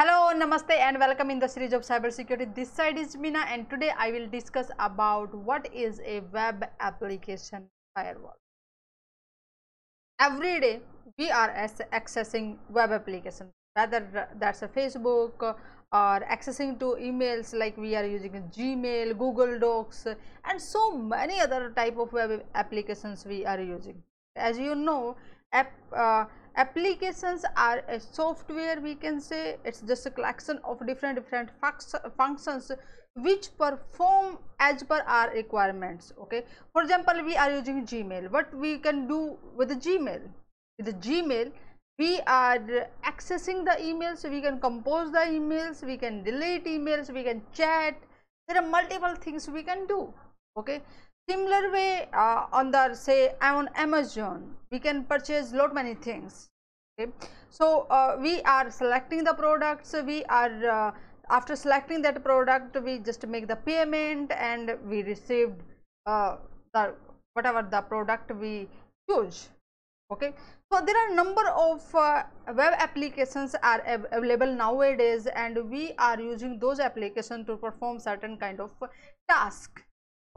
Hello, Namaste and welcome in the series of cybersecurity. This side is Mina and today I will discuss about what is a web application firewall. Every day we are accessing web application whether that's a Facebook or accessing to emails like we are using Gmail, Google Docs and so many other type of web applications we are using. As you know, app, uh, applications are a software we can say. It's just a collection of different different functions which perform as per our requirements okay? For example we are using gmail. What we can do with the gmail? With the gmail we are accessing the emails. We can compose the emails. We can delete emails. We can chat. There are multiple things we can do okay similar way uh, on the say on amazon we can purchase lot many things okay? So uh, we are selecting the products we are uh, after selecting that product we just make the payment and we received uh, the whatever the product we choose okay? So there are number of uh, web applications are av available nowadays and we are using those applications to perform certain kind of task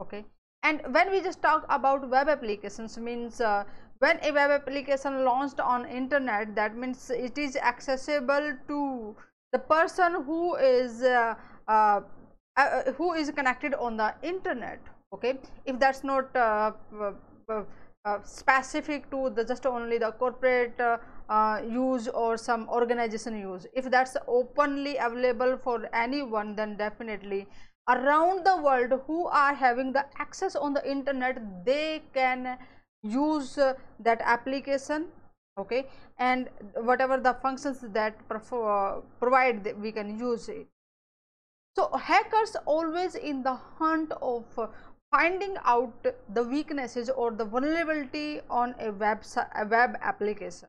okay and when we just talk about web applications means uh, when a web application launched on internet that means it is accessible to the person who is uh, uh, uh, who is connected on the internet okay? If that's not uh, uh, specific to the just only the corporate use or some organization use. If that's openly available for anyone then definitely around the world who are having the access on the internet they can use uh, that application okay? And whatever the functions that uh, provide we can use it. So hackers always in the hunt of finding out the weaknesses or the vulnerability on a web a web application.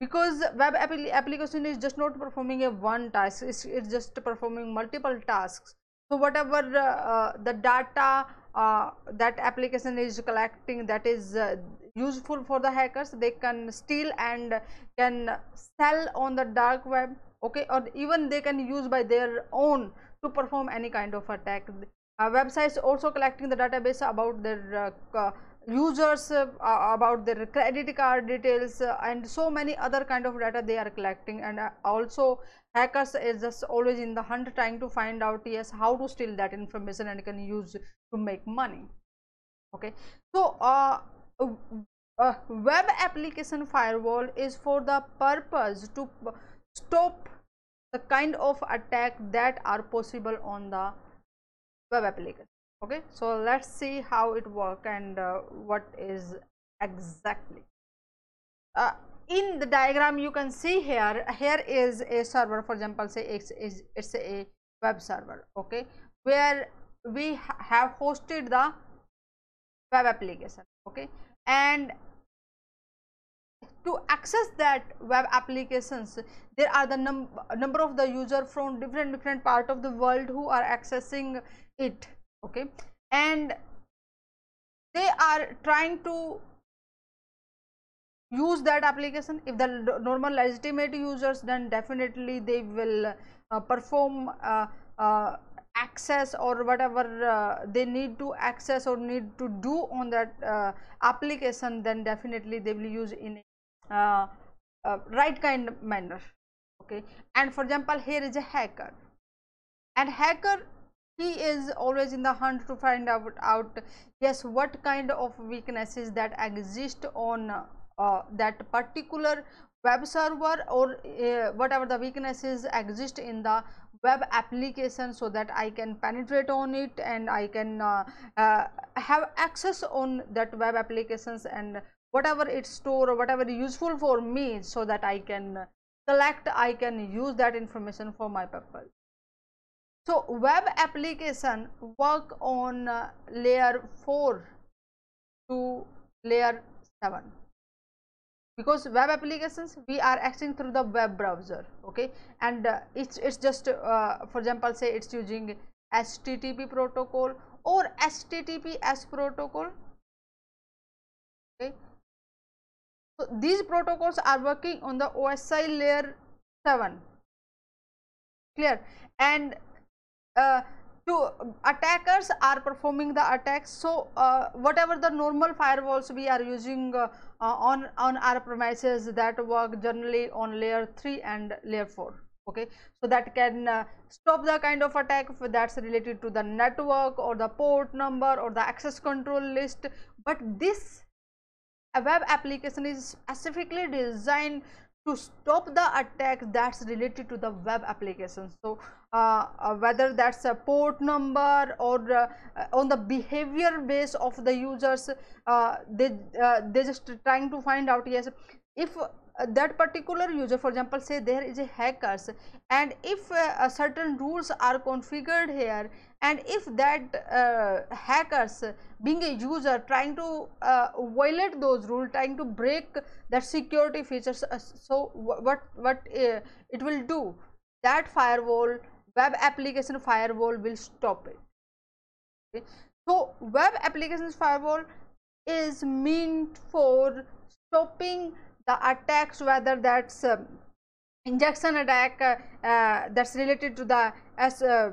Because web application is just not performing a one task it's, it's just performing multiple tasks so whatever uh, the data uh, that application is collecting that is uh, useful for the hackers they can steal and can sell on the dark web okay? Or even they can use by their own to perform any kind of attack. Uh, websites also collecting the database about their uh, users uh, about their credit card details uh, and so many other kind of data they are collecting. And uh, also hackers is just always in the hunt trying to find out yes how to steal that information and can use to make money. Okay? So uh, uh, web application firewall is for the purpose to stop the kind of attack that are possible on the web application okay so let's see how it work and uh, what is exactly. Uh, in the diagram you can see here here is a server for example say it's, it's, a web server okay where we ha have hosted the web application okay and to access that web applications there are the num number of the user from different different part of the world who are accessing it okay. And they are trying to use that application. If the normal legitimate users then definitely they will uh, perform uh, uh, access or whatever uh, they need to access or need to do on that uh, application then definitely they will use in uh, right kind of manner. Okay. And for example here is a hacker. And hacker he is always in the hunt to find out, out yes what kind of weaknesses that exist on uh, that particular web server or uh, whatever the weaknesses exist in the web application so that I can penetrate on it and I can uh, uh have access on that web applications and whatever it store or whatever useful for me so that I can collect I can use that information for my purpose. So, web application work on uh, layer 4 to layer 7 because web applications we are accessing through the web browser okay? And uh, it's it's just uh, for example say it's using http protocol or https protocol okay? So these protocols are working on the osi layer 7 clear? And to attackers are performing the attacks. So uh, whatever the normal firewalls we are using uh, uh on on our premises that work generally on layer 3 and layer 4 okay? So that can uh, stop the kind of attack that's related to the network or the port number or the access control list. But this web application is specifically designed to stop the attack that's related to the web application so uh, uh, whether that's a port number or uh, on the behavior base of the users uh, they uh, they just trying to find out yes if uh, that particular user for example say there is a hackers and if uh, certain rules are configured here and if that uh, hackers being a user trying to uh, violate those rules trying to break that security features uh, so what what uh, it will do that firewall web application firewall will stop it okay. so web applications firewall is meant for stopping the attacks whether that's uh, injection attack uh, uh, that's related to the as uh,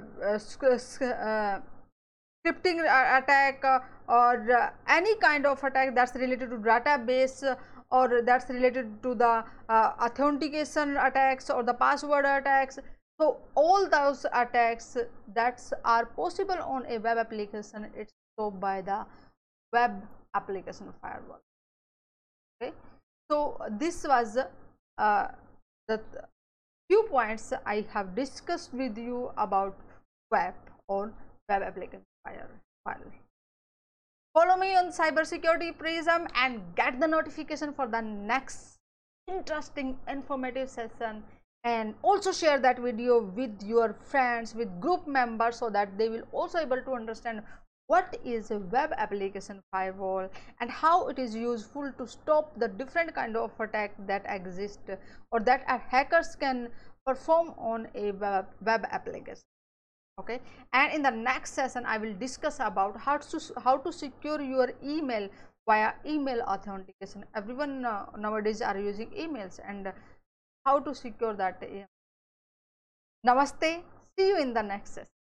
scripting attack or any kind of attack that's related to database or that's related to the authentication attacks or the password attacks. So all those attacks that are possible on a web application. It's stopped by the web application firewall. Okay so, this was uh, the few points I have discussed with you about web or web application file. Follow me on cybersecurity prism and get the notification for the next interesting informative session and also share that video with your friends with group members so that they will also able to understand what is a web application firewall and how it is useful to stop the different kind of attack that exist or that hackers can perform on a web, web application. Okay? And in the next session i will discuss about how to how to secure your email via email authentication. Everyone uh, nowadays are using emails and how to secure that namaste. See you in the next session